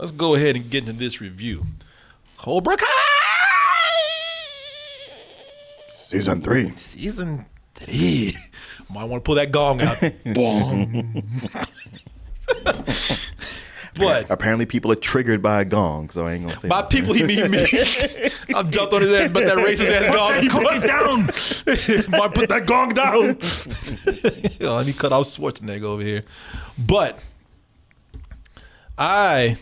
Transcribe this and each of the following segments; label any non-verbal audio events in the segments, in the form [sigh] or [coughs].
Let's go ahead and get into this review. Cobra Kai Season three. season three. [laughs] Might want to pull that gong out. [laughs] Bong. [laughs] but Apparently, people are triggered by a gong, so I ain't gonna say. by nothing. people he mean me. I've jumped on his ass, but that racist ass gong. He put it down. Might put that gong down. oh, let me cut off Schwarzenegger over here. But I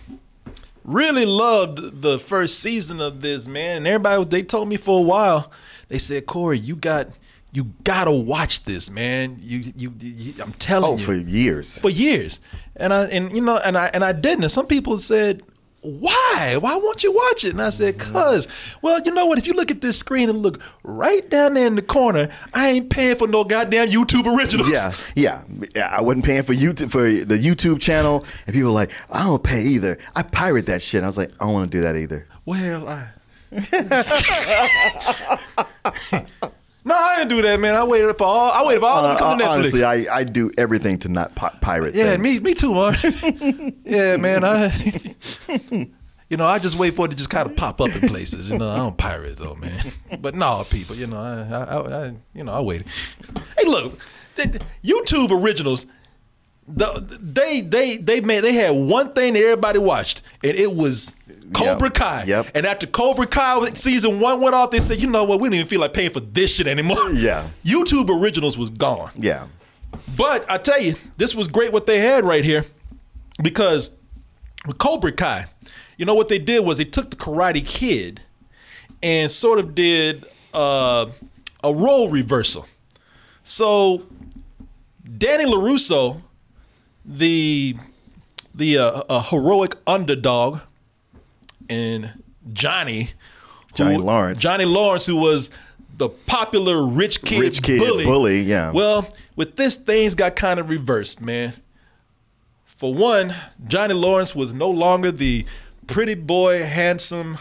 really loved the first season of this, man. And everybody they told me for a while, they said, Corey, you got you gotta watch this, man. You you, you I'm telling Oh, you for years. for years. And I and you know and I and I didn't. And some people said, "Why? Why won't you watch it?" And I said, "Cause, well, you know what? If you look at this screen and look right down there in the corner, I ain't paying for no goddamn YouTube originals." Yeah, yeah, yeah. I wasn't paying for YouTube for the YouTube channel, and people were like, I don't pay either. I pirate that shit. I was like, I don't want to do that either. Well, I. [laughs] [laughs] no, I didn't do that, man. I waited for all. I waited for all of them to come to Uh, Netflix. honestly, I, I do everything to not pi- pirate. Yeah, things. me, me too, man. [laughs] yeah, man. I, [laughs] you know, I just wait for it to just kind of pop up in places. You know, I don't pirate though, man. [laughs] But no, people, you know, I, I, I, you know, I wait. Hey, look, YouTube originals. The, they they they made they had one thing that everybody watched, and it was Cobra Yep. Kai. Yep. And after Cobra Kai season one went off, they said, you know what, we don't even feel like paying for this shit anymore. [laughs] Yeah. YouTube originals was gone. Yeah, But I tell you, this was great what they had right here because with Cobra Kai, you know what they did was they took the Karate Kid and sort of did uh, a role reversal. So Danny LaRusso, the the uh, a heroic underdog, and Johnny, Johnny Lawrence. Johnny Lawrence, who was the popular rich kid, Rich kid bully. bully, yeah. Well, with this, things got kind of reversed, man. For one, Johnny Lawrence was no longer the pretty boy, handsome,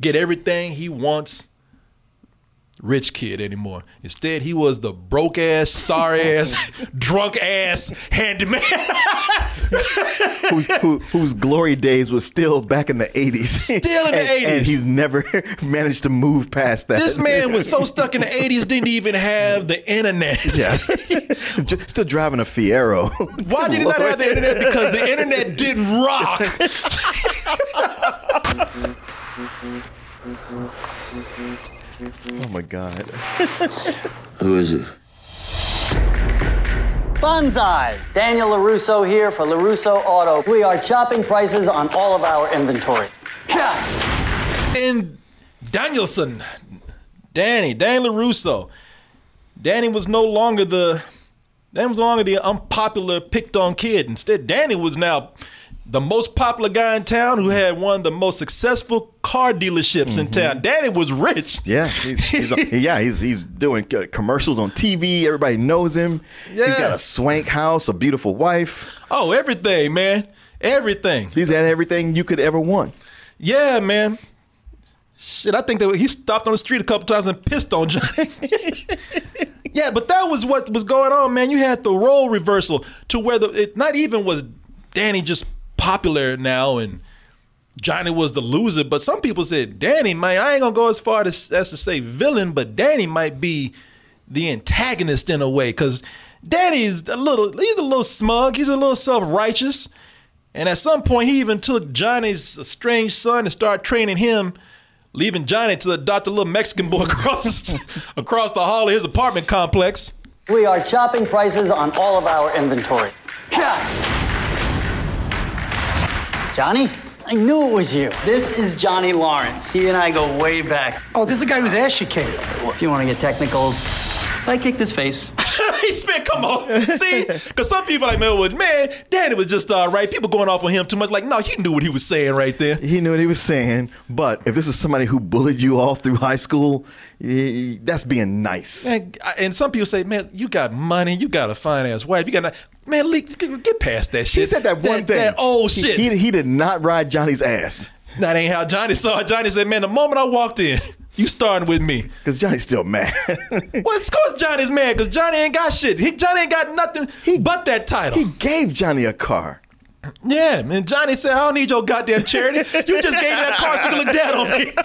get everything he wants rich kid anymore. Instead, he was the broke ass, sorry ass, [laughs] drunk ass handyman. [laughs] whose, who, whose glory days was still back in the eighties. Still in the 80s. and he's never [laughs] managed to move past that. this man was so stuck in the 80s, didn't even have the internet. yeah, still driving a Fiero. Why did he not have the internet? Because the internet didn't rock. Oh my god. [laughs] Who is it? Bonsai! Daniel LaRusso here for LaRusso Auto. We are chopping prices on all of our inventory. Yeah. and Danielson, Danny, Danny LaRusso. Danny was no longer the Danny was no longer the unpopular picked on kid. Instead, Danny was now the most popular guy in town who had one of the most successful car dealerships in town. Danny was rich. Yeah, he's, he's [laughs] yeah he's he's doing uh, commercials on TV. Everybody knows him. Yeah. he's got a swank house, a beautiful wife. Oh, everything, man. Everything. He's had everything you could ever want. Yeah, man. Shit, I think that he stopped on the street a couple times and pissed on Johnny. [laughs] yeah, but that was what was going on, man. You had the role reversal to where the it not even was Danny just popular now and Johnny was the loser, but some people said Danny might. I ain't gonna go as far as, as to say villain, but Danny might be the antagonist in a way because Danny's a little. He's a little smug. He's a little self righteous. And at some point, he even took Johnny's estranged son and started training him, leaving Johnny to adopt a little Mexican boy [laughs] across across the hall of his apartment complex. We are chopping prices on all of our inventory. Johnny? I knew it was you. This is Johnny Lawrence. He and I go way back. Oh, this is the guy who's ass you kicked. If you want to get technical, I kicked his face. [laughs] He's man, come on. See? Because some people like, man, well, man, Danny was just all right. People going off on him too much. Like, no, he knew what he was saying right there. He knew what he was saying, but if this was somebody who bullied you all through high school, that's being nice. Man, and some people say, man, you got money, you got a fine ass wife, you got, a- man, Lee, get past that shit. He said that one thing. That old He- shit. He, he did not ride Johnny's ass that ain't how Johnny saw it. Johnny said, man, the moment I walked in, you starting with me. because Johnny's still mad. [laughs] Well, of course Johnny's mad because Johnny ain't got shit. He Johnny ain't got nothing he, but that title. he gave Johnny a car. yeah, man. Johnny said, I don't need your goddamn charity. You just gave me that car so you can look down on me. [laughs]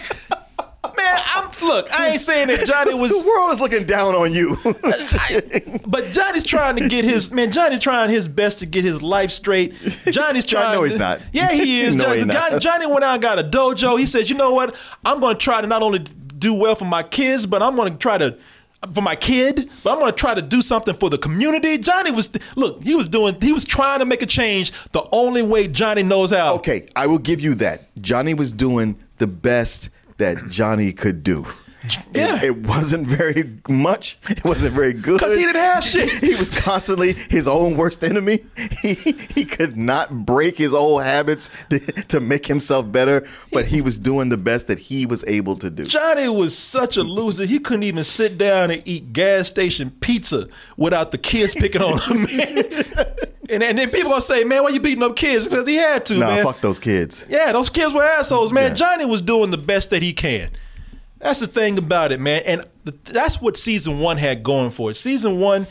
Man, I'm look. I ain't saying that Johnny was The world is looking down on you. I- [laughs] but Johnny's trying to get his man. Johnny trying his best to get his life straight. Johnny's trying. No, he's not. Yeah, he is. No, Johnny, he's not. Johnny, Johnny went out and got a dojo. He says, "You know what? I'm going to try to not only do well for my kids, but I'm going to try to." For my kid, but I'm gonna try to do something for the community. Johnny was look, he was doing, he was trying to make a change the only way Johnny knows how. okay, I will give you that. Johnny was doing the best that Johnny could do. Yeah. It, it wasn't very much. It wasn't very good. Because he didn't have shit. [laughs] He was constantly his own worst enemy. He he could not break his old habits to, to make himself better, but he was doing the best that he was able to do. Johnny was such a loser. He couldn't even sit down and eat gas station pizza without the kids picking on him. [laughs] and, and then people gonna say, "Man, why you beating up kids?" Because he had to, Nah, man. fuck those kids. Yeah, those kids were assholes, man. Yeah. Johnny was doing the best that he can. That's the thing about it, man. And that's what season one had going for it. Season one,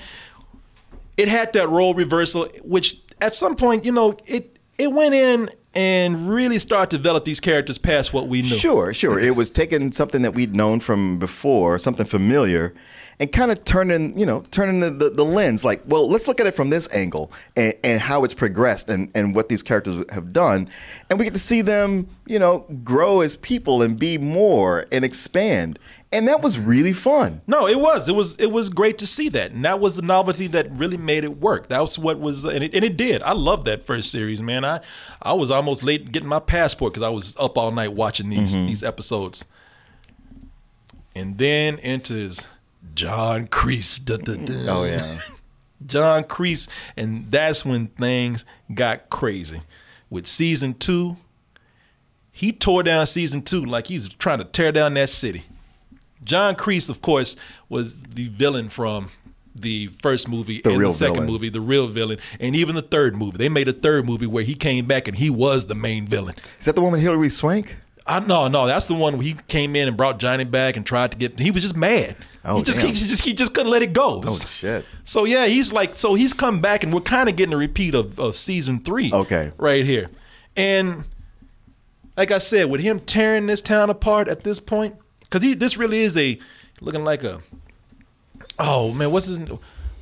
it had that role reversal, which at some point, you know, it it went in and really started to develop these characters past what we knew. Sure, sure. It was taking something that we'd known from before, something familiar, and kind of turning, you know, turning the, the, the lens like, well, let's look at it from this angle and, and how it's progressed and, and what these characters have done. And we get to see them, you know, grow as people and be more and expand. And that was really fun. No, it was. It was. It was great to see that, and that was the novelty that really made it work. That was what was, and it, and it did. I loved that first series, man. I I was almost late getting my passport because I was up all night watching these mm-hmm. these episodes. And then enters John Kreese. Dun, dun, dun. Oh, yeah. [laughs] John Kreese, and that's when things got crazy. With season two, he tore down season two like he was trying to tear down that city. John Kreese, of course, was the villain from the first movie The and the second villain. movie, the real villain, and even the third movie. They made a third movie where he came back and he was the main villain. Is that the woman Hilary Swank? I no, no, that's the one where he came in and brought Johnny back and tried to get. He was just mad. Oh, he just, he just he just couldn't let it go. Oh, shit. So yeah, he's like, so he's come back, and we're kind of getting a repeat of, of season three. Okay. right here, and like I said, with him tearing this town apart at this point, because he this really is a looking like a. Oh man, what's his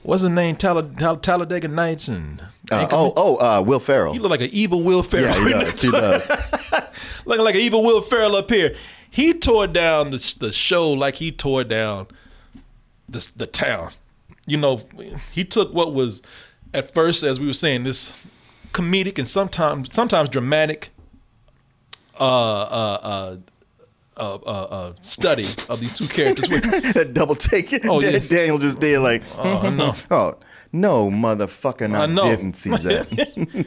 what's his name? Tall- Tall- Talladega Nights and. Uh, oh, oh, uh, Will Ferrell. He look like an evil Will Ferrell. Yeah, he does. He does. [laughs] looking like an evil Will Ferrell up here. He tore down the the show like he tore down the the town. You know, he took what was at first, as we were saying, this comedic and sometimes sometimes dramatic uh uh uh uh, study of these two characters. With [laughs] that double take. Oh, yeah. Daniel just did like, Oh, no. [laughs] oh, no, motherfucker, I, I didn't see [laughs] that.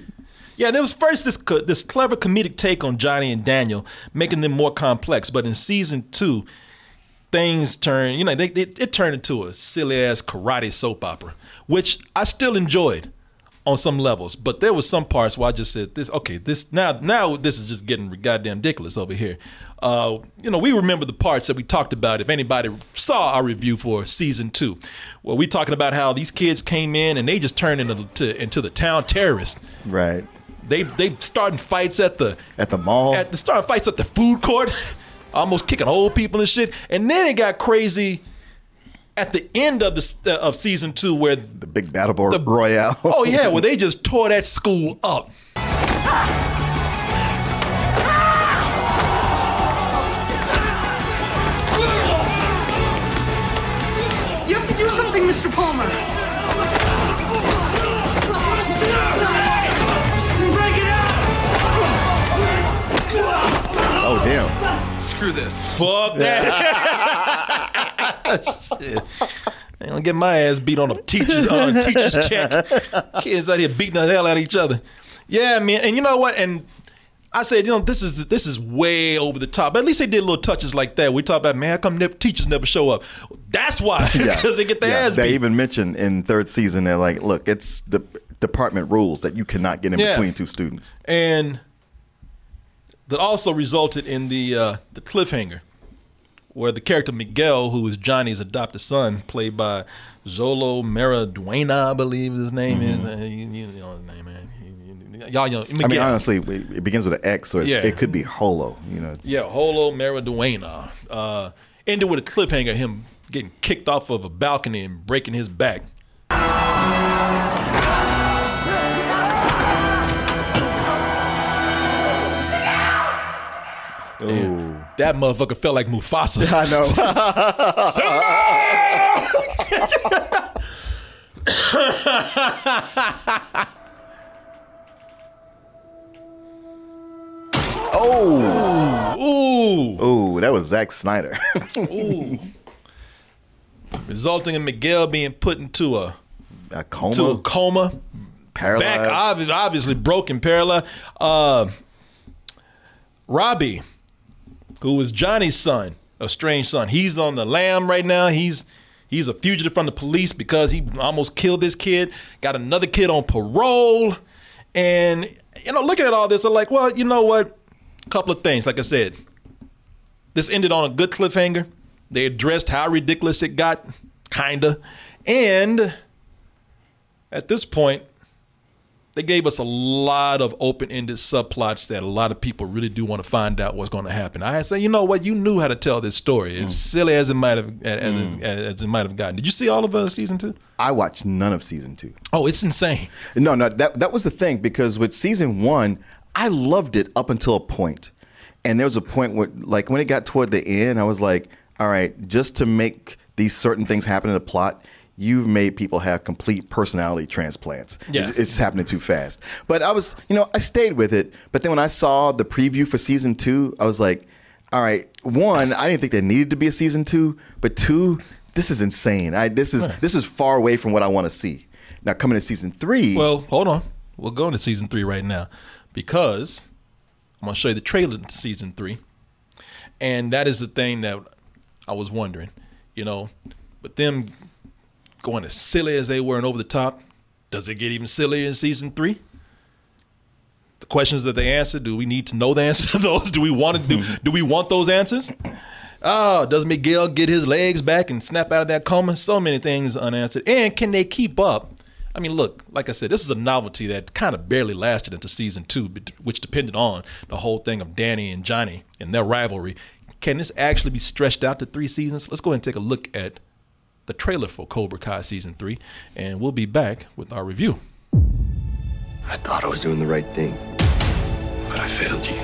Yeah, there was first this co- this clever comedic take on Johnny and Daniel, making them more complex. But in season two, things turn. You know, they, they it turned into a silly ass karate soap opera, which I still enjoyed on some levels. But there was some parts where I just said, "This okay, this now now this is just getting goddamn ridiculous over here." Uh, you know, we remember the parts that we talked about. If anybody saw our review for season two, well, we talking about how these kids came in and they just turned into to, into the town terrorists. right. They they starting fights at the At the mall. at the starting fights at the food court, [laughs] almost kicking old people and shit. And then it got crazy at the end of the uh, of season two, where the big battle board The- royale. [laughs] oh yeah, where they just tore that school up. You have to do something, Mr. Palmer. Break it up! Oh damn! Screw this. Fuck that. [laughs] Shit. Ain't gonna get my ass beat on a teacher's on a teacher's check. Kids out here beating the hell out of each other. Yeah, man. And you know what? And I said, you know, this is this is way over the top. But at least they did little touches like that. We talk about, man, how come never, teachers never show up? That's why, [laughs] because they get their Yeah, ass They even mentioned in third season, they're like, look, it's the department rules that you cannot get in Yeah. between two students. and that also resulted in the uh, the cliffhanger, where the character Miguel, who is Johnny's adopted son, played by Xolo Maridueña, I believe his name is. Uh, you, you know his name, man. You- you- Y'all know Miguel. I mean, honestly, it begins with an X, so it's, Yeah. it could be Holo. You know, Yeah, Holo Maridueña. Uh, ended with a cliffhanger, him getting kicked off of a balcony and breaking his back. Ooh. That motherfucker felt like Mufasa. [laughs] I know. [laughs] oh, Ooh. ooh, that was Zack Snyder. Resulting in Miguel being put into a a coma, to a coma. paralyzed. Back obviously broken, paralyzed. Uh, Robbie, who was Johnny's son, a strange son, he's on the lam right now. He's he's a fugitive from the police because he almost killed this kid. Got another kid on parole, and you know, looking at all this, I'm like, well, you know what? A couple of things. Like I said, this ended on a good cliffhanger. They addressed how ridiculous it got, kinda, and at this point, they gave us a lot of open-ended subplots that a lot of people really do want to find out what's going to happen. I say, you know what? You knew how to tell this story, as silly as it might have as, as, as it might have gotten. Did you see all of uh, season two? I watched none of season two. Oh, it's insane. No, no, that that was the thing because with season one, I loved it up until a point, and there was a point where, like, when it got toward the end, I was like, all right, just to make these certain things happen in the plot. You've made people have complete personality transplants. Yeah. It's, it's happening too fast. But I was, you know, I stayed with it. But then when I saw the preview for season two, I was like, all right, one, I didn't think there needed to be a season two. But two, this is insane. I this is this is far away from what I want to see. Now coming to season three. Well, hold on. We'll go into season three right now because I'm going to show you the trailer to season three. And that is the thing that I was wondering, you know, but them going as silly as they were and over the top, does it get even sillier in season three? The questions that they answer, do we need to know the answer to [laughs] those? Do we want to do do we want those answers? Oh, does Miguel get his legs back and snap out of that coma? So many things unanswered. And can they keep up? I mean, look, like I said, this is a novelty that kind of barely lasted into season two, which depended on the whole thing of Danny and Johnny and their rivalry. Can this actually be stretched out to three seasons? Let's go ahead and take a look at the trailer for Cobra Kai season three, and we'll be back with our review. I thought I was doing the right thing, but I failed you.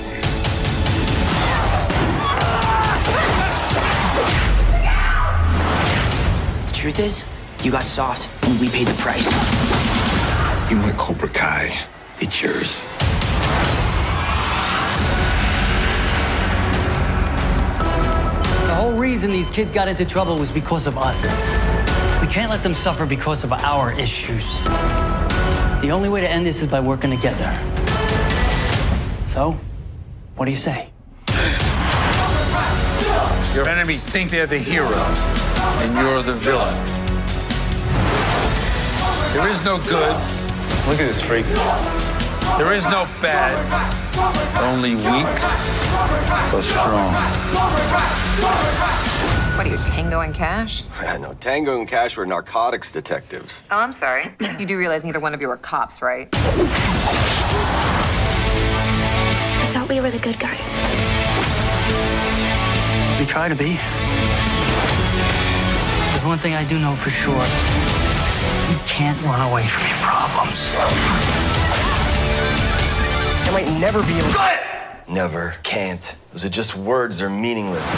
The truth is, you got soft, and we paid the price. You want Cobra Kai? It's yours. Whole reason these kids got into trouble was because of us. We can't let them suffer because of our issues. The only way to end this is by working together. So, what do you say? Your enemies think they're the hero, and you're the villain. There is no good. Look at this freak. There is no bad. Only weak or strong. What are you, Tango and Cash? [laughs] no, Tango and Cash were narcotics detectives. Oh, I'm sorry. you do realize neither one of you are cops, right? I thought we were the good guys. We try to be. There's one thing I do know for sure. You can't run away from your problems. Might never be able to. Never, can't. Those are just words, they're meaningless.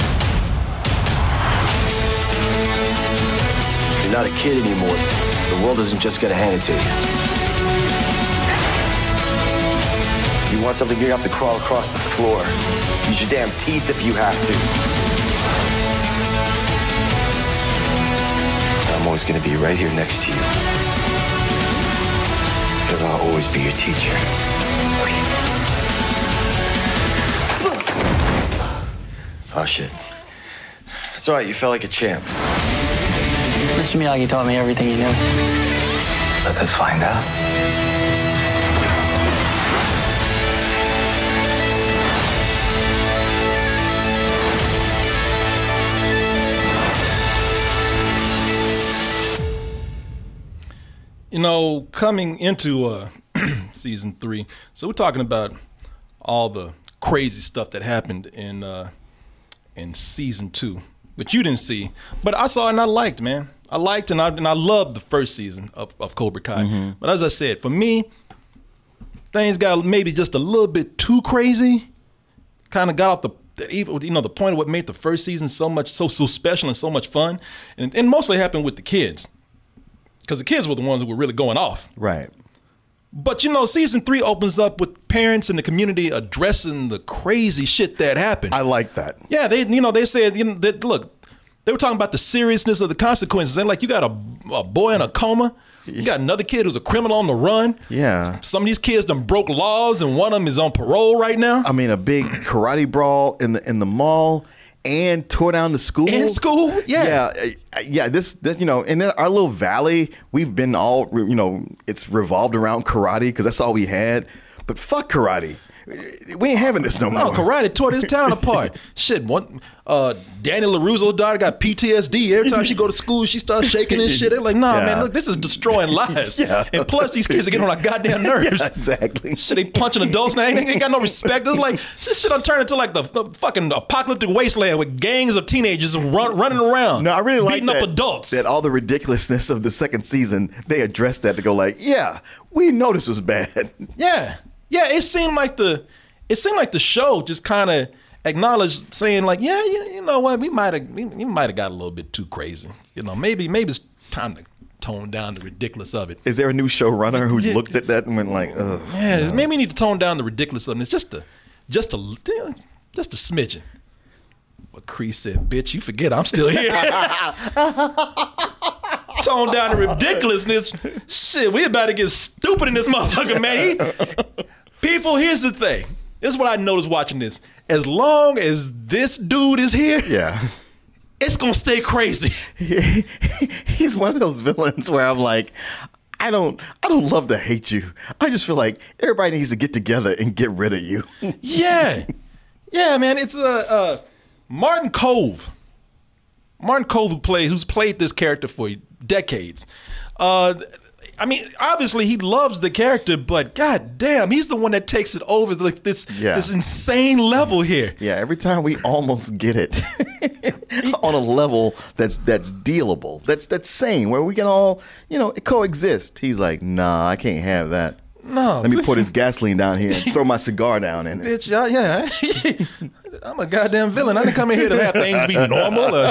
You're not a kid anymore. The world isn't just gonna hand it to you. You want something, you're gonna have to crawl across the floor. Use your damn teeth if you have to. I'm always gonna be right here next to you. Because I'll always be your teacher. Oh shit. It's alright, you felt like a champ. Mr. Miyagi taught me everything he knew. Let us find out. you know, coming into uh, [clears throat] season three, so we're talking about all the crazy stuff that happened in uh, in season two, which you didn't see, but I saw and I liked, man. I liked and I and I loved the first season of, of Cobra Kai. Mm-hmm. But as I said, for me, things got maybe just a little bit too crazy. Kind of got off the the even you know the point of what made the first season so much so so special and so much fun, and and mostly happened with the kids because the kids were the ones who were really going off. Right. But you know, season three opens up with parents in the community addressing the crazy shit that happened. I like that. Yeah, they you know they said you know that look, they were talking about the seriousness of the consequences. And like you got a, a boy in a coma, you got another kid who's a criminal on the run. Yeah. Some of these kids done broke laws, and one of them is on parole right now. I mean, a big karate brawl in the in the mall and tore down the school. In school, yeah. yeah, yeah. This, this, you know, in our little valley, we've been all, you know, it's revolved around karate because that's all we had. But fuck karate. We ain't having this no more. No, karate tore this town [laughs] apart. Shit, one uh Danny LaRusso's daughter got PTSD. Every time she go to school, she starts shaking and shit. They're like, nah, Yeah. man, look, this is destroying lives. [laughs] Yeah. And plus these kids are getting on our goddamn [laughs] nerves. Yeah, exactly. Shit, they punching adults now. They ain't got no respect. It's like this shit I'm turning into like the, the fucking apocalyptic wasteland with gangs of teenagers run, running around. No, I really like beating that, up adults. That all the ridiculousness of the second season, they addressed that to go like, yeah, we know this was bad. Yeah, yeah. It seemed like the it seemed like the show just kind of acknowledged, saying like, yeah, you, you know what, we might have we, we might have got a little bit too crazy. You know, maybe maybe it's time to tone down the ridiculous of it. Is there a new showrunner who Yeah. looked at that and went like, ugh? Yeah, maybe we need to tone down the ridiculous of it. It's just a just a just a smidgen. But Kreese said, "Bitch, you forget I'm still here." [laughs] Tone down the ridiculousness. Shit, we about to get stupid in this motherfucker, man. People, here's the thing. This is what I noticed watching this. As long as this dude is here, Yeah. [laughs] it's gonna stay crazy. [laughs] He's one of those villains where I'm like, I don't, I don't love to hate you. I just feel like everybody needs to get together and get rid of you. [laughs] Yeah, yeah, man. It's uh, uh, Martin Kove. Martin Kove, who played, who's played this character for decades. Uh, I mean, obviously he loves the character, but god damn, he's the one that takes it over like this Yeah. this insane level here. Yeah, every time we almost get it [laughs] on a level that's that's dealable, that's that's sane, where we can all you know coexist. He's like, nah, I can't have that. No, Let me pour this gasoline down here and throw my cigar down in it. Bitch, yeah, yeah. [laughs] I'm a goddamn villain. I didn't come in here to have things be normal or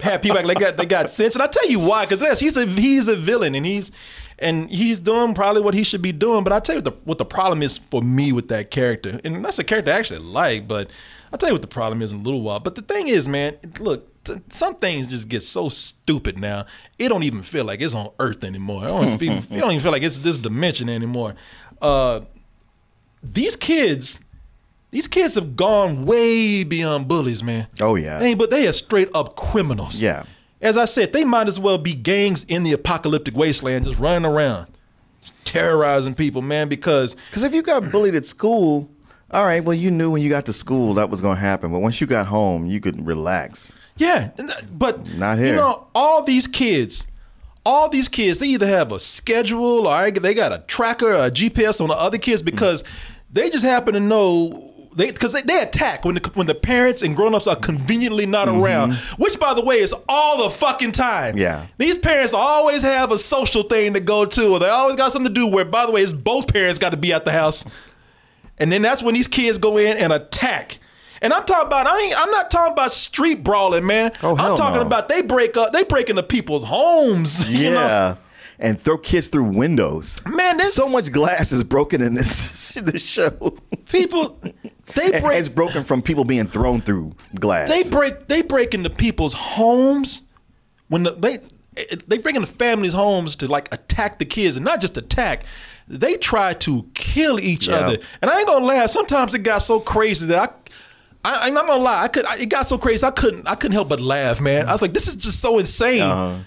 have people act like they got they got sense. And I tell you why, because that's he's a he's a villain and he's and he's doing probably what he should be doing. But I tell you what the what the problem is for me with that character, and that's a character I actually like. But I'll tell you what the problem is in a little while. But the thing is, man, look, some things just get so stupid now. It don't even feel like it's on Earth anymore. It don't, feel, [laughs] it don't even feel like it's this dimension anymore. Uh, these kids, these kids have gone way beyond bullies, man. Oh yeah, They, but they are straight up criminals. Yeah. As I said, they might as well be gangs in the apocalyptic wasteland, just running around, just terrorizing people, man. Because Because if you got bullied at school, all right, well, you knew when you got to school that was going to happen. But once you got home, you could relax. yeah, but Not here. You know, all these kids, all these kids, they either have a schedule or they got a tracker, or a GPS on the other kids because they just happen to know. They, because they, they attack when the when the parents and grown-ups are conveniently not mm-hmm. around, which by the way is all the fucking time. Yeah. These parents always have a social thing to go to, or they always got something to do where, by the way, it's both parents got to be at the house. and then that's when these kids go in and attack. And I'm talking about I ain't, I'm not talking about street brawling, man. Oh, hell I'm talking no. about they break up, they break into people's homes. Yeah. [laughs] You know? And throw kids through windows. Man, this So much glass is broken in this [laughs] this show. people they break It's broken from people being thrown through glass. they break they break into people's homes when the, they they break into families' homes to like attack the kids and not just attack. They try to kill each Yeah. other. And I ain't gonna lie. Sometimes it got so crazy that I, I I'm not gonna lie. I could. I, it got so crazy. I couldn't. I couldn't help but laugh, man. I was like, this is just so insane uh-huh.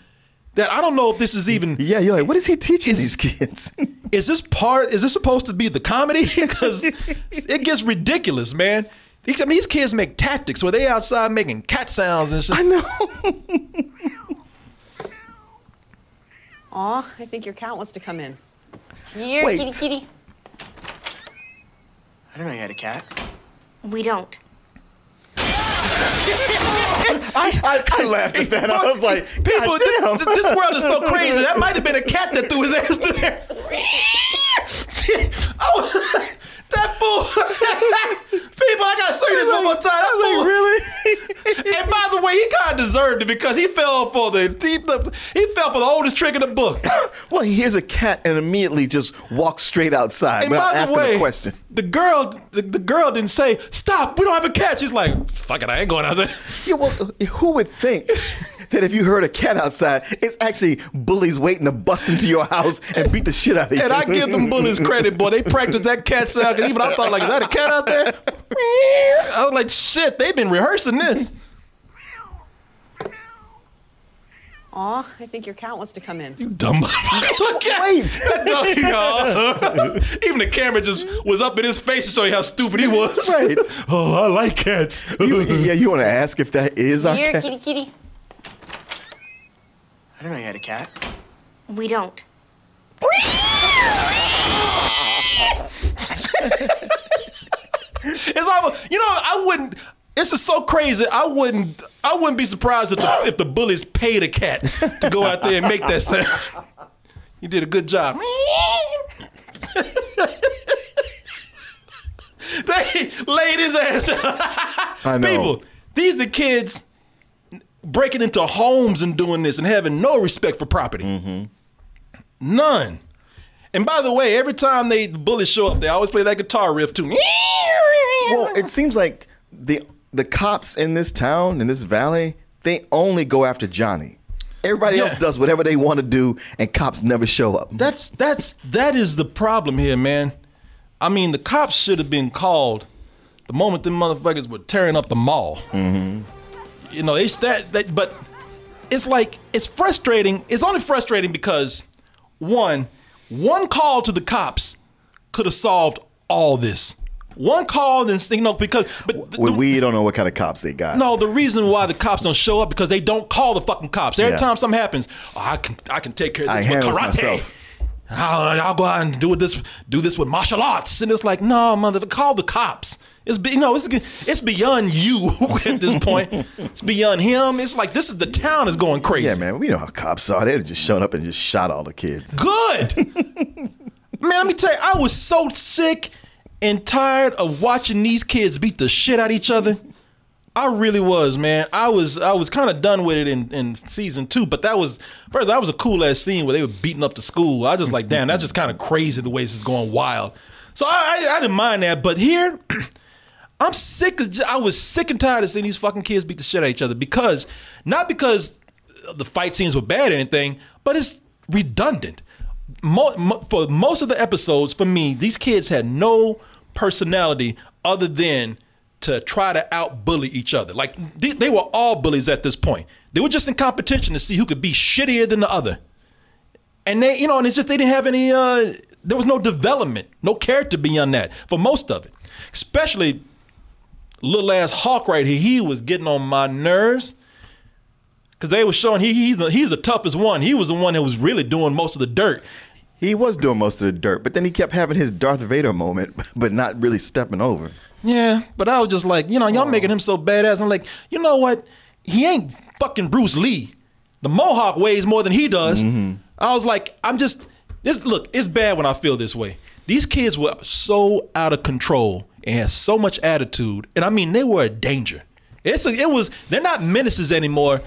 That I don't know if this is even. Yeah, you're like, what is he teaching these kids? [laughs] Is this part? Is this supposed to be the comedy? [laughs] Because it gets ridiculous, man. These, I mean, these kids make tactics where they outside making cat sounds and shit. I know. [laughs] Aw, I think your cat wants to come in. Here, Wait. kitty kitty. I don't know you had a cat. We don't. I, I, I laughed at that. I was like, People, this, this world is so crazy. That might have been a cat that threw his ass through there. [laughs] [laughs] oh, [laughs] that fool. [laughs] People, I gotta show you this one more time. That fool. really? And by the way, he kind of deserved it because he fell for the he, the- he fell for the oldest trick in the book. well, he hears a cat and immediately just walks straight outside And without by the asking way, a question. the girl the, the girl didn't say stop. We don't have a cat. She's like, fuck it, I ain't going out there. Yeah, well, who would think that if you heard a cat outside, it's actually bullies waiting to bust into your house and beat the shit out of you? And I give them bullies credit, boy. They practiced that cat sound. 'cause even I thought, like, is that a cat out there? I was like, shit, they've been rehearsing this. Aw, I think your cat wants to come in. You dumb motherfucker. [laughs] Look at Wait. that dog, [laughs] y'all. Even the camera just was up in his face to show you how stupid he was. Right. [laughs] Oh, I like cats. You, yeah, you want to ask if that is our Here, cat? kitty kitty. I don't know you had a cat. We don't. It's almost, you know, I wouldn't. This is so crazy. I wouldn't. I wouldn't be surprised if the, if the bullies paid a cat to go out there and make that sound. You did a good job. [laughs] they laid his ass. I know. People, these are kids breaking into homes and doing this and having no respect for property. Mm-hmm. None. And by the way, every time they the bullies show up, they always play that guitar riff too. Well, it seems like the the cops in this town in this valley they only go after Johnny. Everybody Yeah. else does whatever they want to do, and cops never show up. That's that's that is the problem here, man. I mean, the cops should have been called the moment them motherfuckers were tearing up the mall. Mm-hmm. You know, it's that, that but it's like it's frustrating. It's only frustrating because one, one call to the cops could have solved all this. One call, and you know, because but the- We, we don't know what kind of cops they got. no, the reason why the cops don't show up because they don't call the fucking cops. Every Yeah. time something happens, oh, I can I can take care of I this with karate. myself. I'll, I'll go out and do this do this with martial arts, and it's like, no, mother, call the cops. It's be, you know, it's it's beyond you [laughs] at this point. It's beyond him. It's like this is the town is going crazy. Yeah, man, we know how cops are. They just showed up and just shot all the kids. Good. [laughs] Man, let me tell you, I was so sick and tired of watching these kids beat the shit out of each other. I really was, man. I was I was kind of done with it in, in season two, but that was first that was a cool ass scene where they were beating up the school. I just like, damn, that's just kind of crazy the way this is going wild. So I, I I didn't mind that, but here [clears throat] I'm sick of I was sick and tired of seeing these fucking kids beat the shit out of each other because not because the fight scenes were bad or anything, but it's redundant. Mo- mo- for most of the episodes, for me, these kids had no personality other than to try to out bully each other. Like they, they were all bullies at this point. They were just in competition to see who could be shittier than the other. And they, you know, and it's just they didn't have any. uh There was no development, no character beyond that for most of it. Especially little ass Hawk right here. He was getting on my nerves because they were showing he he's the, he's the toughest one. He was the one that was really doing most of the dirt. He was doing most of the dirt, but then he kept having his Darth Vader moment, [laughs] but not really stepping over. Yeah, but I was just like, you know, y'all making him so badass. I'm like, you know what? He ain't fucking Bruce Lee. The Mohawk weighs more than he does. Mm-hmm. I was like, I'm just this. Look, it's bad when I feel this way. These kids were so out of control and had so much attitude, and I mean they were a danger. It's a, it was they're not menaces anymore.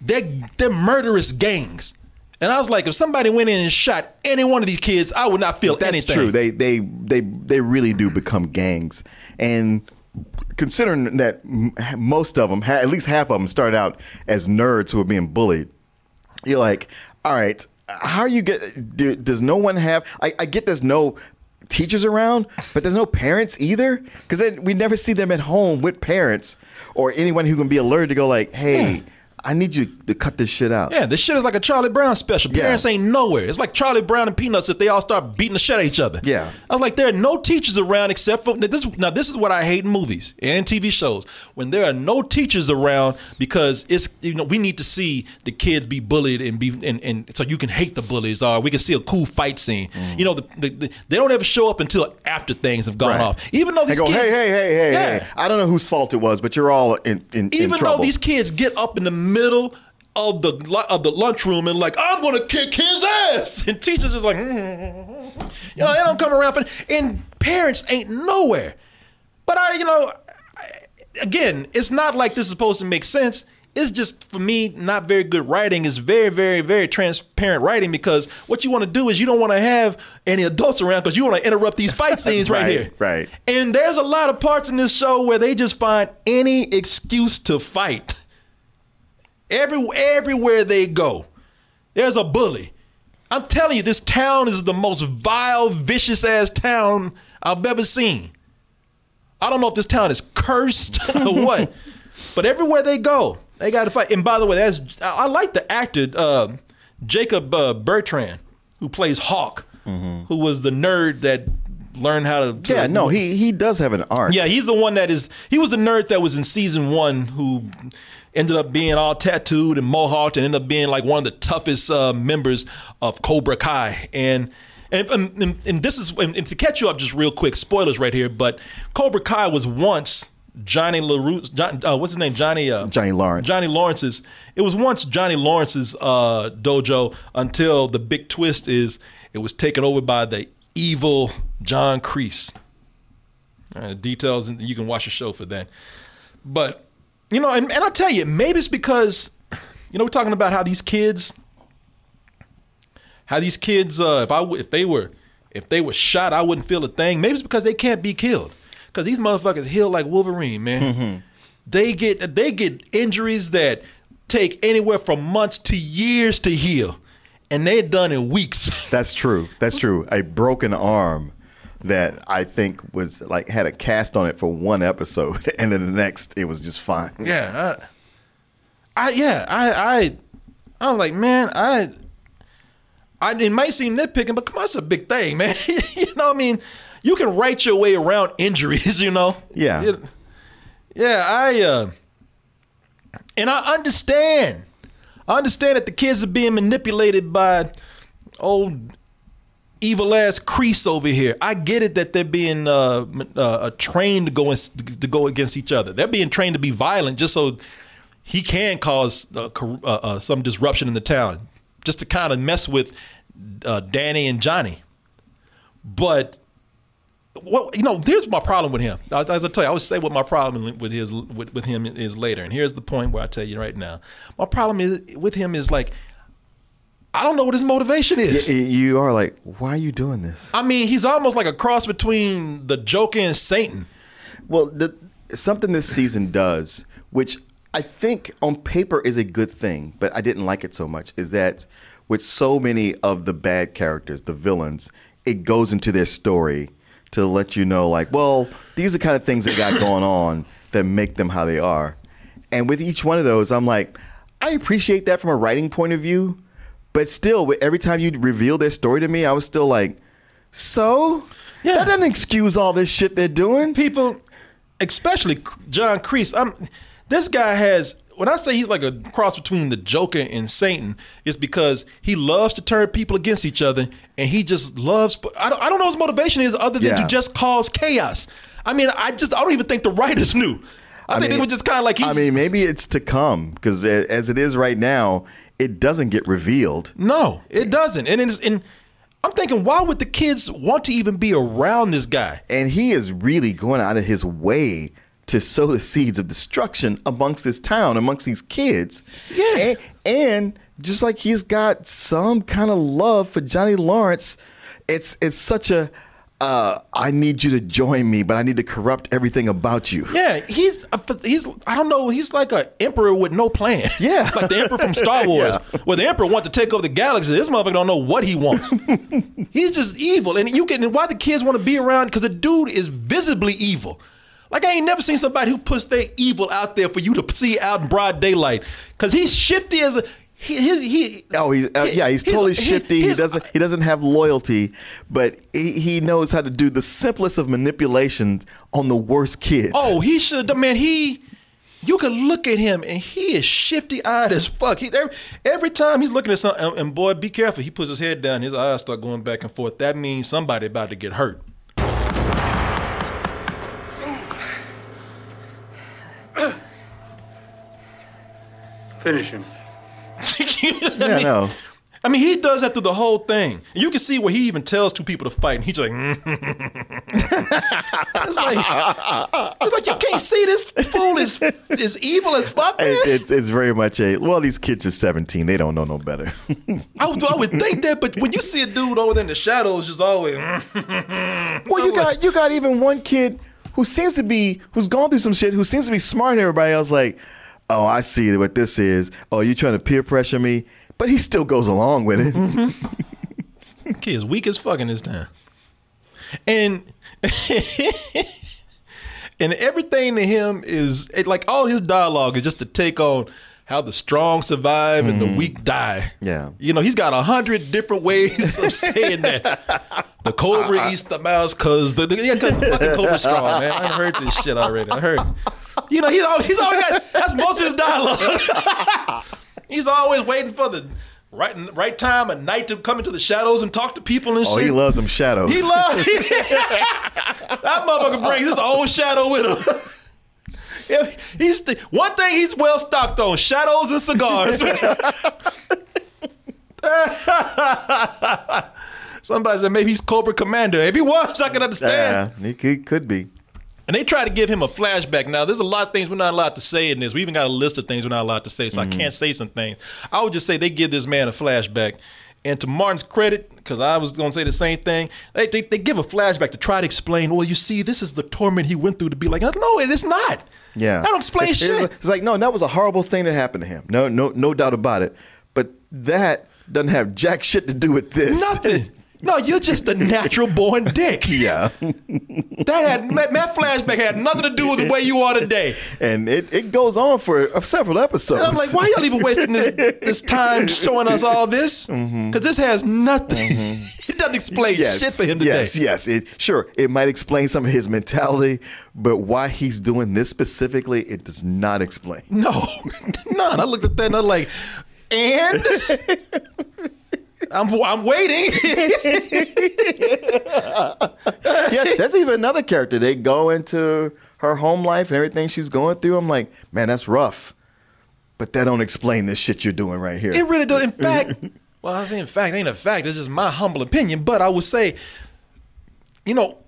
They're they're murderous gangs. And I was like, if somebody went in and shot any one of these kids, I would not feel anything. That's anything. true. They they they they really do become gangs, and considering that most of them, at least half of them, start out as nerds who are being bullied, you're like, all right, how are you get? Do, does no one have? I, I get there's no teachers around, but there's no parents either, because we never see them at home with parents or anyone who can be alerted to go like, hey. I need you to cut this shit out. Yeah, this shit is like a Charlie Brown special. Yeah. Parents ain't nowhere. It's like Charlie Brown and Peanuts if they all start beating the shit out of each other. Yeah. I was like, there are no teachers around except for this. Now, this is what I hate in movies and TV shows when there are no teachers around because it's you know we need to see the kids be bullied and be and, and so you can hate the bullies or we can see a cool fight scene. Mm. You know, the, the, the- they don't ever show up until after things have gone Right. off. Even though They these go, kids, hey, hey, hey, hey, Yeah. hey. I don't know whose fault it was, but you're all in, in, in even trouble. though these kids get up in the middle of the of the lunchroom and like I'm gonna kick his ass, and teachers is like, "Mm." [laughs] you know, they don't come around for, and parents ain't nowhere. But I, you know, I- again, it's not like this is supposed to make sense. It's just for me not very good writing. It's very, very, very transparent writing because what you want to do is you don't want to have any adults around because you want to interrupt these fight [laughs] scenes right, Right, here. right. And there's a lot of parts in this show where they just find any excuse to fight. Every everywhere they go, there's a bully. I'm telling you, this town is the most vile, vicious ass town I've ever seen. I don't know if this town is cursed [laughs] or what, but everywhere they go, they got to fight. And by the way, that's I, I like the actor uh, Jacob uh, Bertrand who plays Hawk, who was the nerd that learned how to. to yeah, no, he he does have an arc. yeah, he's the one that is. He was the nerd that was in season one who ended up being all tattooed and mohawked and ended up being like one of the toughest uh, members of Cobra Kai. And and and, and this is and, and to catch you up just real quick, spoilers right here. But Cobra Kai was once Johnny LaRue. John, uh, what's his name? Johnny. Uh, Johnny Lawrence. Johnny Lawrence's. It was once Johnny Lawrence's uh, dojo until the big twist is it was taken over by the evil John Kreese. Uh, details, and you can watch the show for that. But you know, and, and I tell you, maybe it's because you know we're talking about how these kids, how these kids, uh, if I w- if they were if they were shot, I wouldn't feel a thing. Maybe it's because they can't be killed. Because these motherfuckers heal like Wolverine, man. They get they get injuries that take anywhere from months to years to heal, and they're done in weeks. [laughs] That's true. That's true. A broken arm that I think was like had a cast on it for one episode, [laughs] and then the next it was just fine. Yeah, I, I yeah, I, I, I was like, man, I, I it might seem nitpicking, but come on, it's a big thing, man. [laughs] you know, what I mean, you can write your way around [laughs] injuries, you know. Yeah. It- yeah, I, uh, and I understand. I understand that the kids are being manipulated by old evil ass Kreese over here. I get it that they're being uh, uh, trained to go in, to go against each other. They're being trained to be violent just so he can cause uh, uh, uh, some disruption in the town, just to kind of mess with uh, Danny and Johnny. But well, you know, here's my problem with him. As I tell you, I would say what my problem with his with, with him is later. And here's the point where I tell you right now, my problem is with him is like I don't know what his motivation is. Y- You are like, why are you doing this? I mean, he's almost like a cross between the Joker and Satan. Well, the, something this season does, which I think on paper is a good thing, but I didn't like it so much, is that with so many of the bad characters, the villains, it goes into their story to let you know, like, well, these are the kind of things that got going on that make them how they are. And with each one of those, I'm like, I appreciate that from a writing point of view, but still, with- every time you reveal their story to me, I was still like, so? Yeah. That doesn't excuse all this shit they're doing. People, especially John Kreese, I'm this guy has when I say he's like a cross between the Joker and Satan, it's because he loves to turn people against each other, and he just loves. I don't, I don't know what his motivation is other than Yeah. to just cause chaos. I mean, I just I don't even think the writers [laughs] knew. I, think they mean- were just kind of like he's, I mean, maybe it's to come because as it is right now, it doesn't get revealed. No, it doesn't. And it's and I'm thinking, why would the kids want to even be around this guy? And he is really going out of his way to sow the seeds of destruction amongst this town, amongst these kids. Yeah. And, and just like he's got some kind of love for Johnny Lawrence, it's it's such a uh, I need you to join me, but I need to corrupt everything about you. Yeah, he's he's I don't know, he's like an emperor with no plan. [laughs] Yeah. like the emperor from Star Wars. Yeah. Where the emperor wants to take over the galaxy. This motherfucker don't know what he wants. [laughs] he's just evil. And you can why the kids want to be around because the dude is visibly evil. Like I ain't never seen somebody who puts their evil out there for you to see out in broad daylight. Cause he's shifty as a he, his, he Oh, he's uh, yeah, he's totally he- shifty. He doesn't he doesn't have loyalty, but he, he knows how to do the simplest of manipulations on the worst kids. Oh, he should. Man, he. You could look at him and he is shifty eyed as fuck. He every, every time he's looking at something, and, and boy, be careful. He puts his head down, his eyes start going back and forth. That means somebody about to get hurt. Finish him. [laughs] You know yeah, I mean? no. I mean, he does that through the whole thing. You can see where he even tells two people to fight, and he's like, mm. [laughs] it's like, it's like you can't see this fool is is evil as fuck. Man. It- it's it's very much a well. These kids are seventeen; they don't know no better. I would, I would think that, but when you see a dude over there in the shadows, just always. Mm. well, you got you got even one kid who seems to be who's gone through some shit, who seems to be smart than everybody else. Like, oh, I see what this is. Oh, you trying to peer pressure me? But he still goes along with it. [laughs] Kid's weak as fuck in this town. And [laughs] and everything to him is it, like all his dialogue is just to take on how the strong survive and the hmm. weak die. Yeah. You know, he's got a hundred different ways of [laughs] saying that. The cobra uh, uh, eats the mouse cause the, the yeah, cause the fucking cobra's [laughs] strong, man. I heard this shit already. I heard. You know, he's always, he's always got that's most of his dialogue. [laughs] he's always waiting for the right right time of night to come into the shadows and talk to people and Oh, shit. he loves them shadows. He loves that motherfucker brings his own shadow with him. He's one thing he's well stocked on: shadows and cigars. [laughs] Somebody said maybe he's Cobra Commander. If he was, I can understand. yeah, he could, could be. And they try to give him a flashback. Now, there's a lot of things we're not allowed to say in this. We even got a list of things we're not allowed to say, so I mm-hmm. can't say some things. I would just say they give this man a flashback. And to Martin's credit, because I was going to say the same thing, they, they, they give a flashback to try to explain, well, you see, this is the torment he went through to be like, no, it is not. Yeah, I don't explain It's- shit. It's like no, that was a horrible thing that happened to him. No, no, no doubt about it. But that doesn't have jack shit to do with this. Nothing. [laughs] No, you're just a natural born dick. [laughs] yeah, That had that, flashback had nothing to do with the way you are today. and it, it goes on for uh, several episodes. And I'm like, why y'all even wasting this this time showing us all this? Because this has nothing. [laughs] it doesn't explain shit for him today. Yes, yes. It, sure, it might explain some of his mentality, but why he's doing this specifically, it does not explain. No, [laughs] none. I looked at that and I'm like, and I'm I'm waiting. [laughs] yeah, there's even another character. They go into her home life and everything she's going through. I'm like, man, that's rough. But that don't explain this shit you're doing right here. It really does. In [laughs] fact, well, I say in fact, it ain't a fact. It's just my humble opinion. But I would say, you know,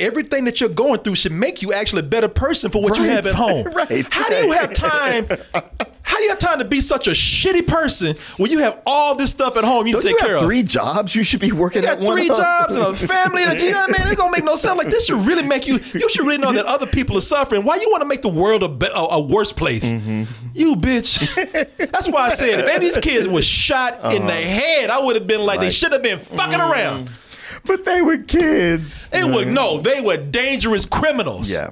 everything that you're going through should make you actually a better person for what you have at home. [laughs] Right. How do you have time? How do you have time to be such a shitty person when you have all this stuff at home you don't take you care have of? three jobs? You should be working You at got one three jobs and a [laughs] family. That, you know what I mean? It don't make no sense. Like this should really make you. You should really know that other people are suffering. Why you want to make the world a, be, a, a worse place? Mm-hmm. You bitch. That's why I said if any of these kids was shot in the head, I would have been like they Uh-huh. Should have been fucking around. But they were kids. They would no. They were dangerous criminals. Yeah.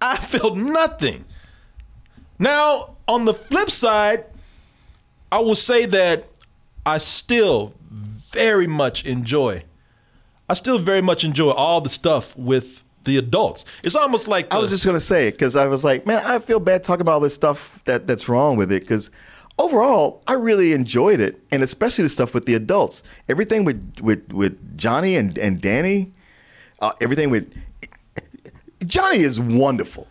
I felt nothing. Now, on the flip side, I will say that I still very much enjoy. I still very much enjoy all the stuff with the adults. It's almost like I was just gonna say it because I was like, man, I feel bad talking about all this stuff that that's wrong with it because overall, I really enjoyed it, and especially the stuff with the adults. Everything with with with Johnny and and Danny, uh, everything with [laughs] Johnny is wonderful.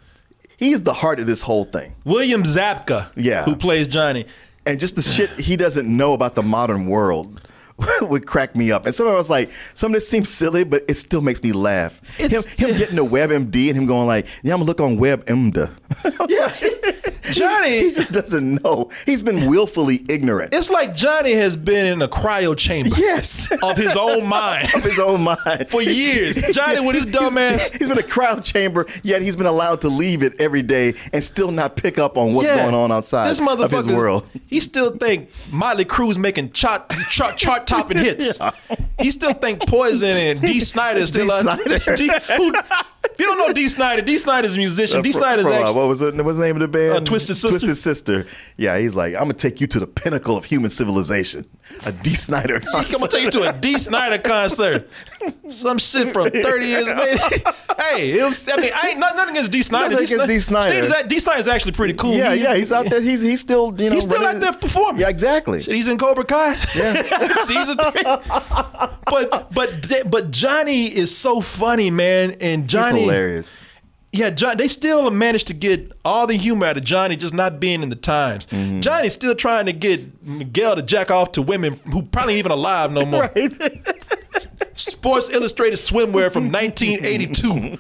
He is the heart of this whole thing, William Zabka, Yeah. who plays Johnny. and just the shit he doesn't know about the modern world. [laughs] would crack me up. And some of it was like, some of this seems silly, but it still makes me laugh. Him, him [laughs] getting to WebMD and him going like, yeah, I'm gonna look on WebMD. [laughs] Johnny, he just doesn't know. He's been willfully ignorant. It's like Johnny has been in a cryo chamber. Yes. [laughs] Of his own mind. of his own mind. For years. Johnny with his [laughs] dumb ass. He's been a cryo chamber, yet he's been allowed to leave it every day and still not pick up on what's Yeah. going on outside this of his motherfucker, world. He still think Motley Crue's making chart chart, chart topping hits. He still think Poison and Dee Snider is still Dee Snider. D, who, if you don't know Dee Snider, Dee Snider's a musician. D. Uh, fro- Snyder's uh, actually, what was it? What's the name of the band? Uh, Twisted Sister. Twisted Sister. Yeah, he's like, I'm gonna take you to the pinnacle of human civilization. A Dee Snider. [laughs] I'm gonna take you to a Dee Snider concert. Some shit from 30 years later. [laughs] hey, was, I mean, I ain't not, nothing against Dee Snider. Nothing against Dee Snider. Dee Snider- Dee Snider's actually pretty cool. Yeah, He- yeah, he's out there. He's he's still you know He's still running- out there performing. Yeah, exactly. Shit, he's in Cobra Kai. Yeah. [laughs] Season three. But but but Johnny is so funny, man. And Johnny he's hilarious. Yeah, John, they still managed to get all the humor out of Johnny just not being in the times. Mm-hmm. Johnny's still trying to get Miguel to jack off to women who probably even alive no more. [laughs] Sports Illustrated swimwear from 1982.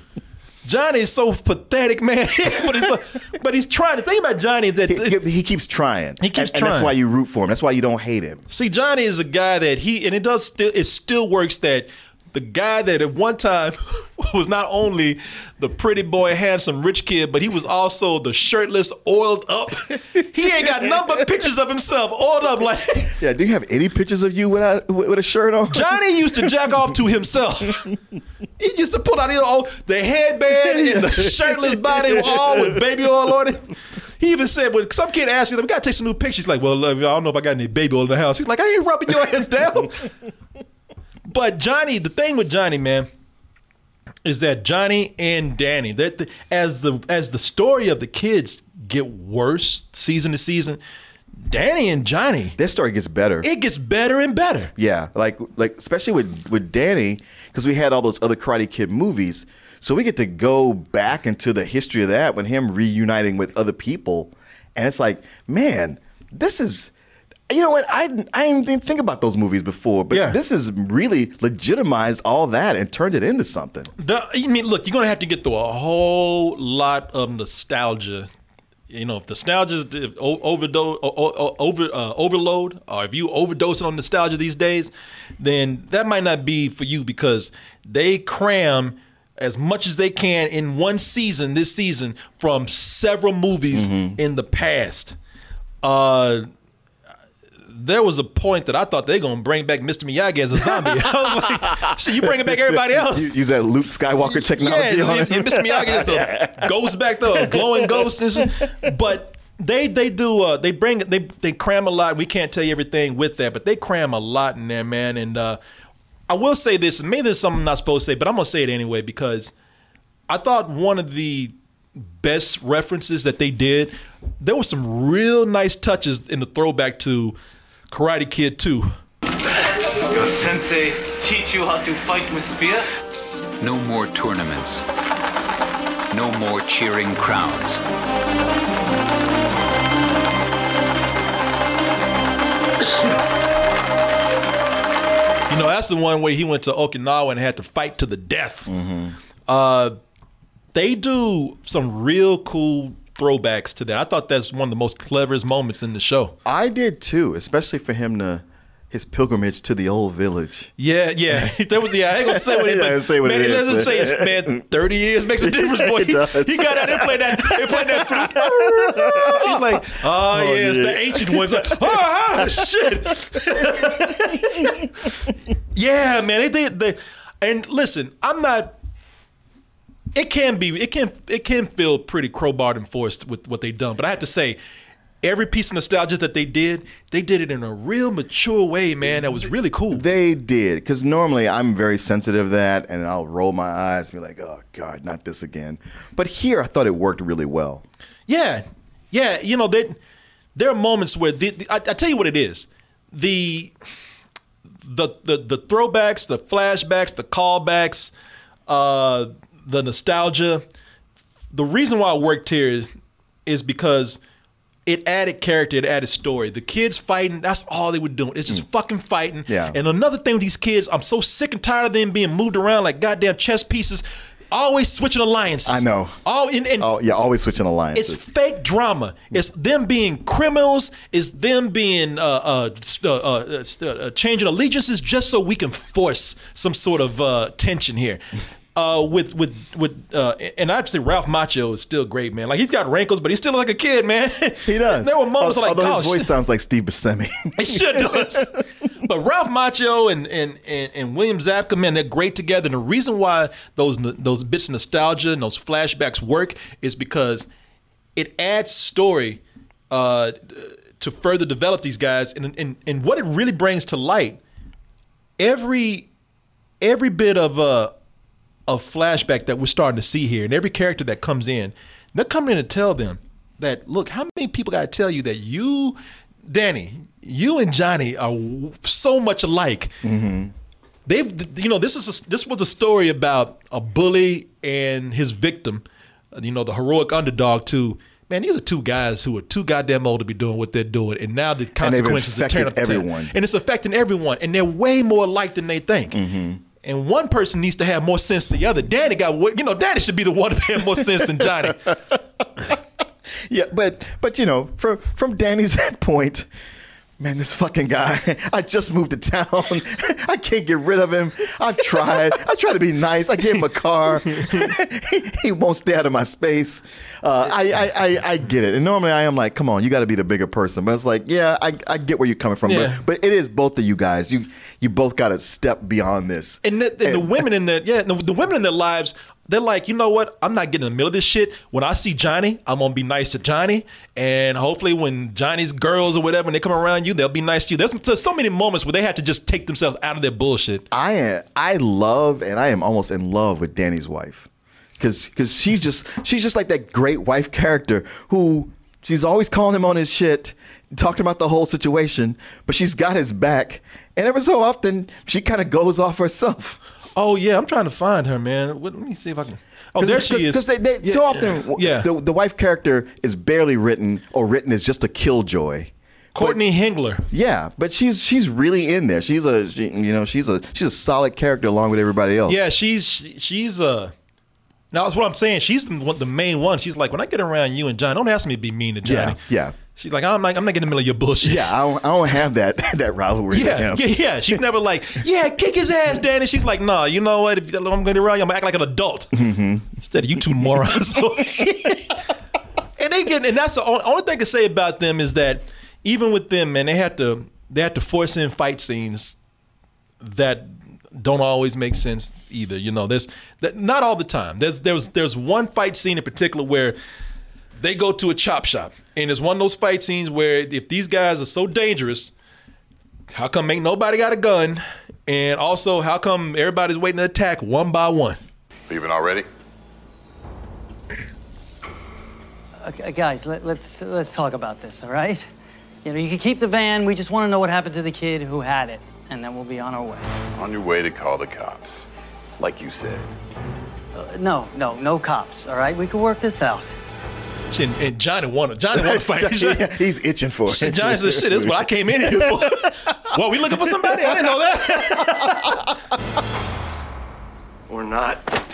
Johnny is so pathetic, man. [laughs] but, he's, but he's trying. The thing about Johnny is that He, he keeps trying. He keeps and, and that's why you root for him. That's why you don't hate him. See, Johnny is a guy that he, and it does still, it still works that the guy that at one time [laughs] was not only the pretty boy, handsome, rich kid, but he was also the shirtless, oiled up. He ain't got none but pictures of himself oiled up like. [laughs] Yeah. Do you have any pictures of you without with, a shirt on? Johnny used to jack off to himself. [laughs] He used to pull out you know, the headband and the shirtless body all with baby oil on it. He even said, when some kid asked him, we gotta take some new pictures. He's like, well, I don't know if I got any baby oil in the house. He's like, I ain't rubbing your ass down. But Johnny, the thing with Johnny, man, is that Johnny and Danny, that the, as the as the story of the kids get worse season to season, Danny and Johnny, Their story gets better. it gets better and better. Yeah, like like especially with with Danny because we had all those other Karate Kid movies, so we get to go back into the history of that with him reuniting with other people, and it's like, man, this is. You know what? I I didn't even think about those movies before, but Yeah. this has really legitimized all that and turned it into something. The, I mean, look, you're gonna have to get through a whole lot of nostalgia. You know, if nostalgia is overdose, over uh, overload, or if you overdosing on nostalgia these days, then that might not be for you because they cram as much as they can in one season this season from several movies in the past. Uh, there was a point that I thought they're gonna bring back Mr. Miyagi as a zombie. [laughs] I was like, "Shit, you bringing back everybody else?" Use, that Luke Skywalker technology Yeah, and, and Mr. Miyagi is the [laughs] ghost back there, glowing ghost. But they they do uh they bring they they cram a lot. We can't tell you everything with that, but they cram a lot in there, man. And uh I will say this, and maybe there's something I'm not supposed to say, but I'm gonna say it anyway because I thought one of the best references that they did, there were some real nice touches in the throwback to Karate Kid 2. Your sensei teach you how to fight with spear? No more tournaments. No more cheering crowds. You know, that's the one way he went to Okinawa and had to fight to the death. Uh, they do some real cool throwbacks to that. I thought that's one of the most cleverest moments in the show. I did too, especially for him to his pilgrimage to the old village. Yeah, yeah. [laughs] that was, yeah, I ain't gonna say what it, Yeah, but, say what man, it it is, doesn't say it's, man, [laughs] 30 years makes a difference, boy. He, does. he got out there playing that, they playing that flute. [laughs] He's like, oh, yeah, it's the ancient ones. Like, oh, ah, shit. yeah, man, they did. They, and listen, I'm not. It can be. It can. It can feel pretty crowbarred and forced with what they've done. But I have to say, every piece of nostalgia that they did, they did it in a real mature way, man. That was really cool. They did because normally I'm very sensitive to that, and I'll roll my eyes and be like, "Oh God, not this again." But here, I thought it worked really well. Yeah, yeah. You know, they, there are moments where the, the- I, I tell you what it is the the the the throwbacks, the flashbacks, the callbacks, uh, the nostalgia. The reason why it worked here is, is because it added character, it added story. The kids fighting, that's all they were doing. It's just fucking fighting. Mm. Yeah. And another thing with these kids, I'm so sick and tired of them being moved around like goddamn chess pieces. Always switching alliances. I know. All in, and Oh yeah, always switching alliances. it's fake drama. It's them being criminals. It's them being uh, uh, uh, uh, uh, changing allegiances just so we can force some sort of uh, tension here. Uh, with with with uh, and I'd say Ralph Macchio is still great, man. Like he's got wrinkles, but he's still like a kid, man. he does. [laughs] there were moments Al- like, although oh, his voice sounds like Steve Buscemi. [laughs] It should does. but Ralph Macchio and, and and and William Zabka, man, they're great together. And the reason why those those bits of nostalgia and those flashbacks work is because it adds story uh, to further develop these guys. And, and and what it really brings to light, every every bit of uh of flashback that we're starting to see here, and every character that comes in, they're coming in to tell them that look, how many people got to tell you that you, Danny, you and Johnny are so much alike. They've, you know, this is a, this was a story about a bully and his victim, you know, the heroic underdog. Too, man, these are two guys who are too goddamn old to be doing what they're doing, and now the consequences are tearing up everyone. and it's affecting everyone, and they're way more alike than they think. Mm-hmm. And one person needs to have more sense than the other. Danny got, you know, Danny should be the one [laughs] to have more sense than Johnny. [laughs] yeah, but but you know, from from Danny's [laughs] point, man, this fucking guy. [laughs] I just moved to town. [laughs] I can't get rid of him. I've tried. I try to be nice. I gave him a car. [laughs] he, he won't stay out of my space. Uh, I, I, I I get it. And normally I am like, come on, you got to be the bigger person. But it's like, yeah, I, I get where you're coming from. Yeah. But but it is both of you guys. You you both got to step beyond this. And the, and the women in their yeah, the, the women in their lives, they're like, you know what? I'm not getting in the middle of this shit. When I see Johnny, I'm gonna be nice to Johnny, and hopefully, when Johnny's girls or whatever, when they come around you, they'll be nice to you. There's so- so many moments where they have to just take themselves out of their bullshit. I am, I love and I am almost in love with Danny's wife because because she's just she's just like that great wife character who she's always calling him on his shit, talking about the whole situation, but she's got his back, and every so often she kind of goes off herself. Oh yeah, I'm trying to find her, man. What- Let me see if I can. Oh, there she is. Because they, they, so often, Yeah. the, the wife character is barely written or written as just a killjoy. Courtney Henggeler. Yeah, but she's she's really in there. She's a she, you know she's a she's a solid character along with everybody else. Yeah, she's she's uh now that's what I'm saying. She's the, the main one. She's like, when I get around you and John, don't ask me to be mean to Johnny. yeah, yeah. She's like, I'm not, I'm not getting in the middle of your bullshit. Yeah, I don't, I don't have that [laughs] that rivalry. Yeah, yeah, yeah. She's never like, yeah, kick his ass, Danny. She's like, nah, you know what? If I'm going to get around you, I'm gonna act like an adult Mm-hmm. instead of you two morons. [laughs] [laughs] and they get, and that's the only, only thing I can say about them is that even with them, man, they had to they had to force in fight scenes that don't always make sense either. You know, there's that not all the time. There's there's there's one fight scene in particular where they go to a chop shop, and it's one of those fight scenes where if these guys are so dangerous, how come ain't nobody got a gun? And also, how come everybody's waiting to attack one by one? Leaving already? Okay, guys, let, let's let's talk about this, all right? You know, you can keep the van. We just want to know what happened to the kid who had it, and then we'll be on our way. On your way to call the cops. Like you said. Uh, no, no, no cops. All right, we can work this out. And, and Johnny wanna Johnny wanna [laughs] fight. He's itching for it. Shit, Johnny said, "Shit, this is what I came in here for." [laughs] well, we looking for somebody? I didn't know that. [laughs] Or not.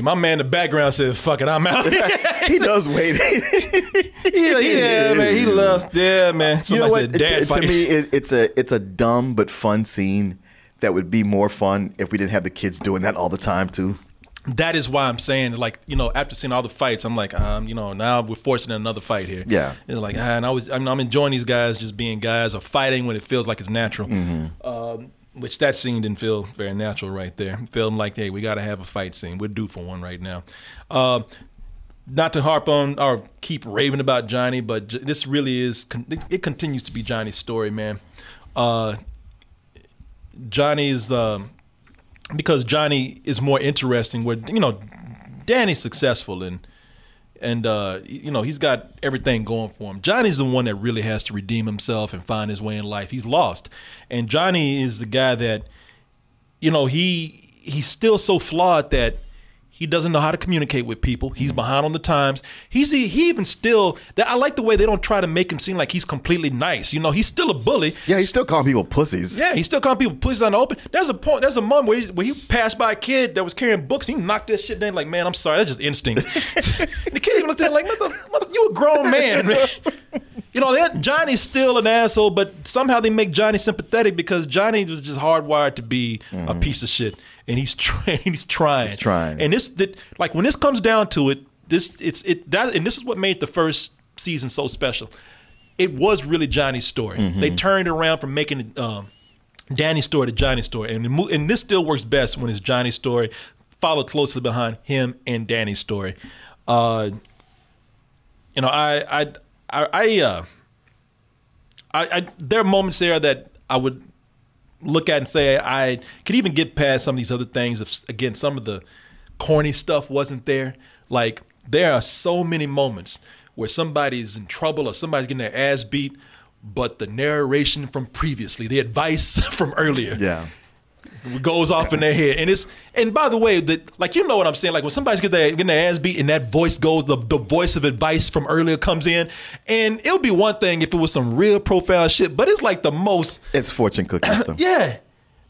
And my man in the background said, "Fuck it, I'm out." [laughs] he does wait. [laughs] yeah, yeah, [laughs] man. He loves. Yeah, man. you know what? said, To- "Dad to, fight." me, it, it's a it's a dumb but fun scene that would be more fun if we didn't have the kids doing that all the time too. that is why I'm saying, like, you know, after seeing all the fights, I'm like, um, you know, now we're forcing another fight here. Yeah. It's like, ah, and I was, I'm, I'm enjoying these guys just being guys or fighting when it feels like it's natural. Mm-hmm. Um, which that scene didn't feel very natural right there. Felt like, hey, we got to have a fight scene. We're due for one right now. Uh, not to harp on or keep raving about Johnny, but this really is, it continues to be Johnny's story, man. Uh, Johnny's, um, because Johnny is more interesting. Where you know, Danny's successful and and uh, you know he's got everything going for him. Johnny's the one that really has to redeem himself and find his way in life. He's lost, and Johnny is the guy that you know, he he's still so flawed that he doesn't know how to communicate with people. He's behind on the times. He's he even still that I like the way they don't try to make him seem like he's completely nice. You know, he's still a bully. Yeah, he's still calling people pussies. Yeah, he's still calling people pussies on the open. There's a point. There's a moment where he, where he passed by a kid that was carrying books. He knocked that shit down. Like, man, I'm sorry. That's just instinct. [laughs] the kid even looked at him like, mother, mother, you a grown man, man. [laughs] You know, that Johnny's still an asshole, but somehow they make Johnny sympathetic because Johnny was just hardwired to be a mm-hmm. piece of shit, and he's [laughs] trying. He's trying. He's trying. And this, that, like, when this comes down to it, this, it's it that, and this is what made the first season so special. It was really Johnny's story. They turned around from making it. Um, Danny's story to Johnny's story, and the mo- and this still works best when it's Johnny's story, followed closely behind him and Danny's story. Uh, you know, I I I I, uh, I I there are moments there that I would look at and say I could even get past some of these other things if again some of the corny stuff wasn't there. Like there are so many moments where somebody's in trouble or somebody's getting their ass beat, but the narration from previously, the advice [laughs] from earlier, Yeah. Goes off in their head. And it's and by the way, that like you know what I'm saying. Like when somebody's get their, getting their ass beat and that voice goes, the, the voice of advice from earlier comes in. And it'll be one thing if it was some real profound shit, but it's like the most It's fortune cookie stuff. [laughs] yeah.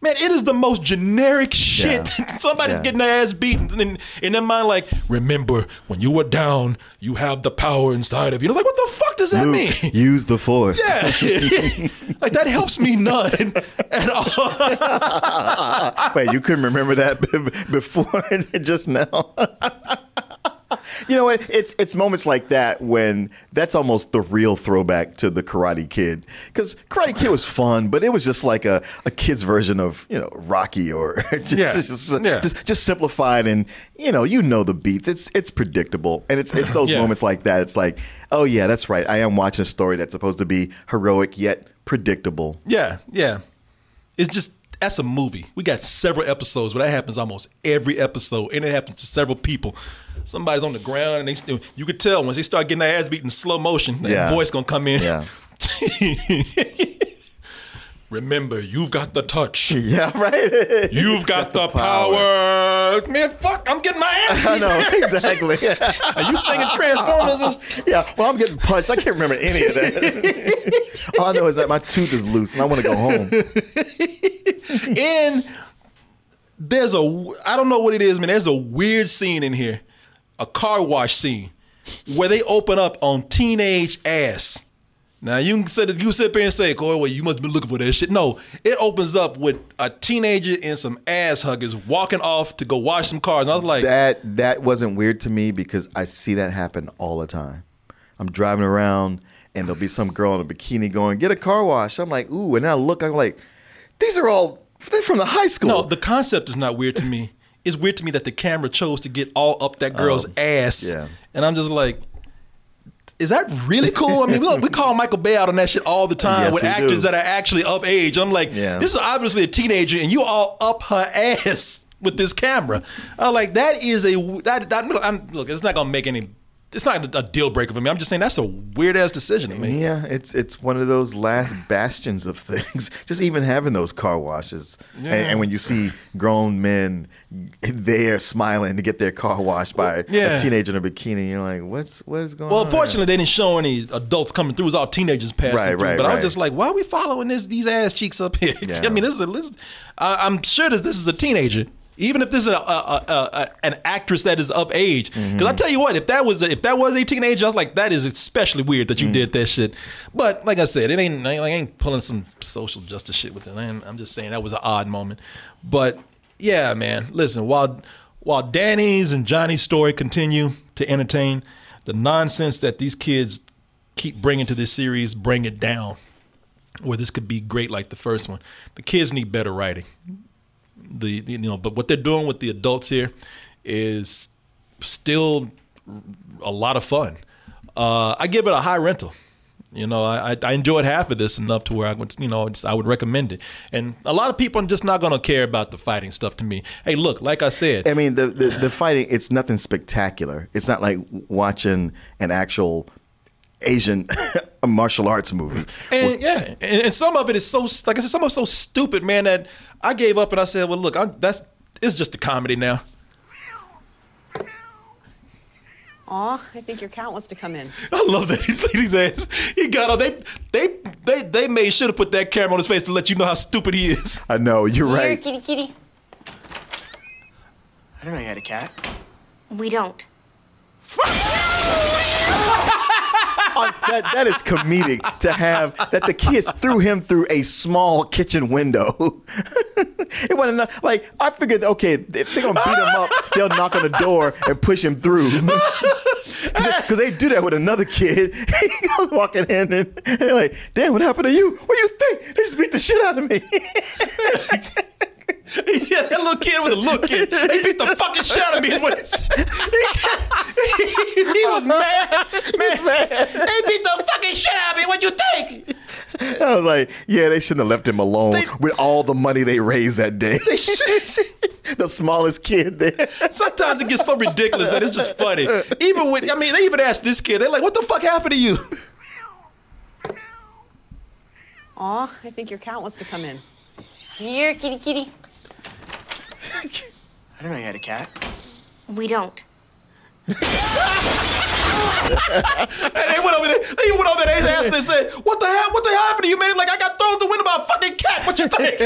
Man, it is the most generic shit. [laughs] Somebody's Yeah. getting their ass beaten, and in, in their mind, like, remember, when you were down, you have the power inside of you. Like, what the fuck does that Luke, mean? [laughs] use the force. Yeah. [laughs] like that helps me none at all. Wait, you couldn't remember that before just now? [laughs] you know what? It's it's moments like that when that's almost the real throwback to the Karate Kid. Because Karate Kid was fun, but it was just like a, a kid's version of you know Rocky or [laughs] just, Yeah. just, Yeah. just just simplified and you know you know the beats. It's it's predictable, and it's it's those [laughs] Yeah. moments like that. It's like oh yeah, that's right. I am watching a story that's supposed to be heroic yet predictable. Yeah, yeah. It's just that's a movie. We got several episodes, but that happens almost every episode, and it happens to several people. Somebody's on the ground, and they still you could tell once they start getting their ass beat in slow motion, that Yeah. voice gonna come in. Yeah. [laughs] Remember, you've got the touch. [laughs] Yeah, right. You've got, the, power. Man, fuck, I'm getting my ass beat. [laughs] I know exactly. [laughs] Are you singing Transformers? Yeah, well, I'm getting punched. I can't remember any of that. All I know is that my tooth is loose and I want to go home. and there's a I don't know what it is, man. There's a weird scene in here, a car wash scene, where they open up on teenage ass. Now you can sit you sit there and say, "Corey, well, you must be looking for that shit." No, it opens up with a teenager and some ass huggers walking off to go wash some cars. And I was like, That that wasn't weird to me because I see that happen all the time. I'm driving around and there'll be some girl in a bikini going, "Get a car wash." I'm like, "Ooh," and then I look, I'm like, "These are all they're from the high school." No, the concept is not weird to me. It's weird to me that the camera chose to get all up that girl's Um, ass. yeah. And I'm just like, is that really cool? I mean, we, we call Michael Bay out on that shit all the time Yes, with actors do. that are actually of age. I'm like, Yeah. this is obviously a teenager, and you all up her ass [laughs] with this camera. I'm like, that is a that that. I'm, look, it's not gonna make any. It's not a deal breaker for me. I'm just saying that's a weird ass decision to me. Yeah, it's it's one of those last [laughs] bastions of things. [laughs] Just even having those car washes, and, Yeah. and when you see grown men there smiling to get their car washed by Yeah. a teenager in a bikini, you're like, what's what is going on? Well, fortunately, they didn't show any adults coming through. It was all teenagers passing Right, through. right, but right. was just like, why are we following this these ass cheeks up here? [laughs] Yeah. I mean, this is a, this, I, I'm sure that this is a teenager. Even if this is a, a, a, a an actress that is of age, because Mm-hmm. I tell you what, if that was a, if that was a teenager, I was like, that is especially weird that you Mm. did that shit. But like I said, it ain't I ain't, pulling some social justice shit with it. I'm just saying that was an odd moment. But yeah, man, listen, while while Danny's and Johnny's story continue to entertain, the nonsense that these kids keep bringing to this series bring it down. Where this could be great like the first one. The kids need better writing. The, you know, but what they're doing with the adults here is still a lot of fun. Uh, I give it a high rental. You know, I, I- enjoyed half of this enough to where I would, you know, I would recommend it. And a lot of people are just not going to care about the fighting stuff to me. Hey, look, like I said, I mean, the, the the fighting, it's nothing spectacular. It's not like watching an actual Asian [laughs] martial arts movie. And yeah, and, and some of it is so like I said, some of it's so stupid, man, that I gave up and I said, well, look, I'm, that's it's just a comedy now. Aw, I think your cat wants to come in. [laughs] I love that [laughs] he's his ass. He got on. They they they they made sure to put that camera on his face to let you know how stupid he is. I know you're Here, right. kitty, kitty. I don't know you had a cat. We don't. Uh, that that is comedic to have that the kids threw him through a small kitchen window. [laughs] it wasn't enough. Like I figured, okay, if they're gonna beat him up, they'll knock on the door and push him through. [laughs] Because they do that with another kid. [laughs] he goes walking in and, and they're like, "Damn, what happened to you? What do you think? They just beat the shit out of me." [laughs] yeah, that little kid was a little kid. They beat the fucking shit out of me. [laughs] When it's- he, [laughs] he was mad. Man, they beat the fucking shit out of me. What you think? I was like, "Yeah, they shouldn't have left him alone with all the money they raised that day." They should. the smallest kid there. Sometimes it gets so ridiculous that it's just funny. Even with, I mean, they even asked this kid. They're like, "What the fuck happened to you?" Aw, I think your cat wants to come in. Here, kitty, kitty. [laughs] I don't know you had a cat. We don't. And they went over there. They went over there. They asked. They said, "What the hell? What the hell happened to you, man?" Like I got thrown through the window by a fucking cat. What you think?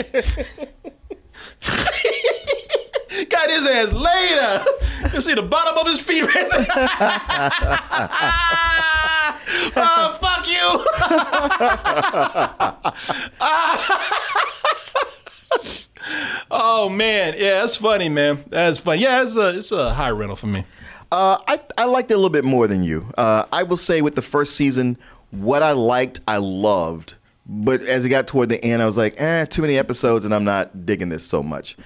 [laughs] got his ass laid up. You see the bottom of his feet right there. oh, [laughs] fuck you. Ah. Oh man, yeah, that's funny, man. That's funny. Yeah, it's a it's a high rental for me. Uh, I, I liked it a little bit more than you. Uh, I will say with the first season, what I liked, I loved. But as it got toward the end, I was like, eh, too many episodes, and I'm not digging this so much.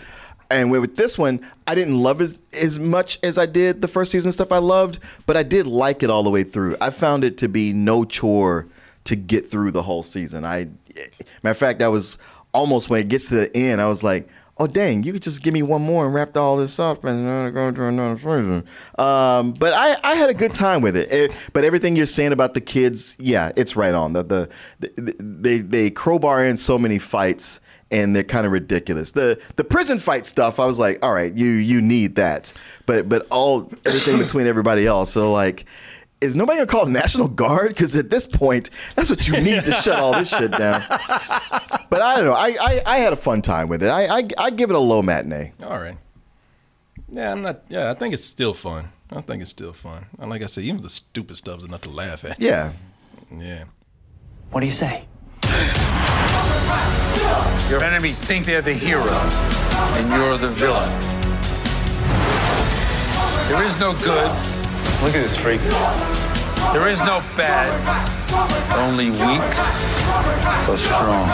And with this one, I didn't love it as much as I did the first season stuff I loved, but I did like it all the way through. I found it to be no chore to get through the whole season. I, matter of fact, I was almost when it gets to the end, I was like, oh dang, you could just give me one more and wrap all this up and go to another season. Um, but I, I had a good time with it. Eh, but everything you're saying about the kids, yeah, it's right on. The, the, the they they crowbar in so many fights and they're kind of ridiculous. The the prison fight stuff, I was like, all right, you you need that. But but all everything [coughs] between everybody else, so like. Is nobody gonna call the National Guard? Because at this point, that's what you need to shut all this shit down. [laughs] But I don't know. I, I, I had a fun time with it. I, I I give it a low matinee. All right. Yeah, I'm not. Yeah, I think it's still fun. I think it's still fun. And like I said, even the stupid stuff is enough to laugh at. Yeah. Yeah. What do you say? Your enemies think they're the hero, and you're the villain. There is no good. Look at this freak. There is no bad. Only weak or strong.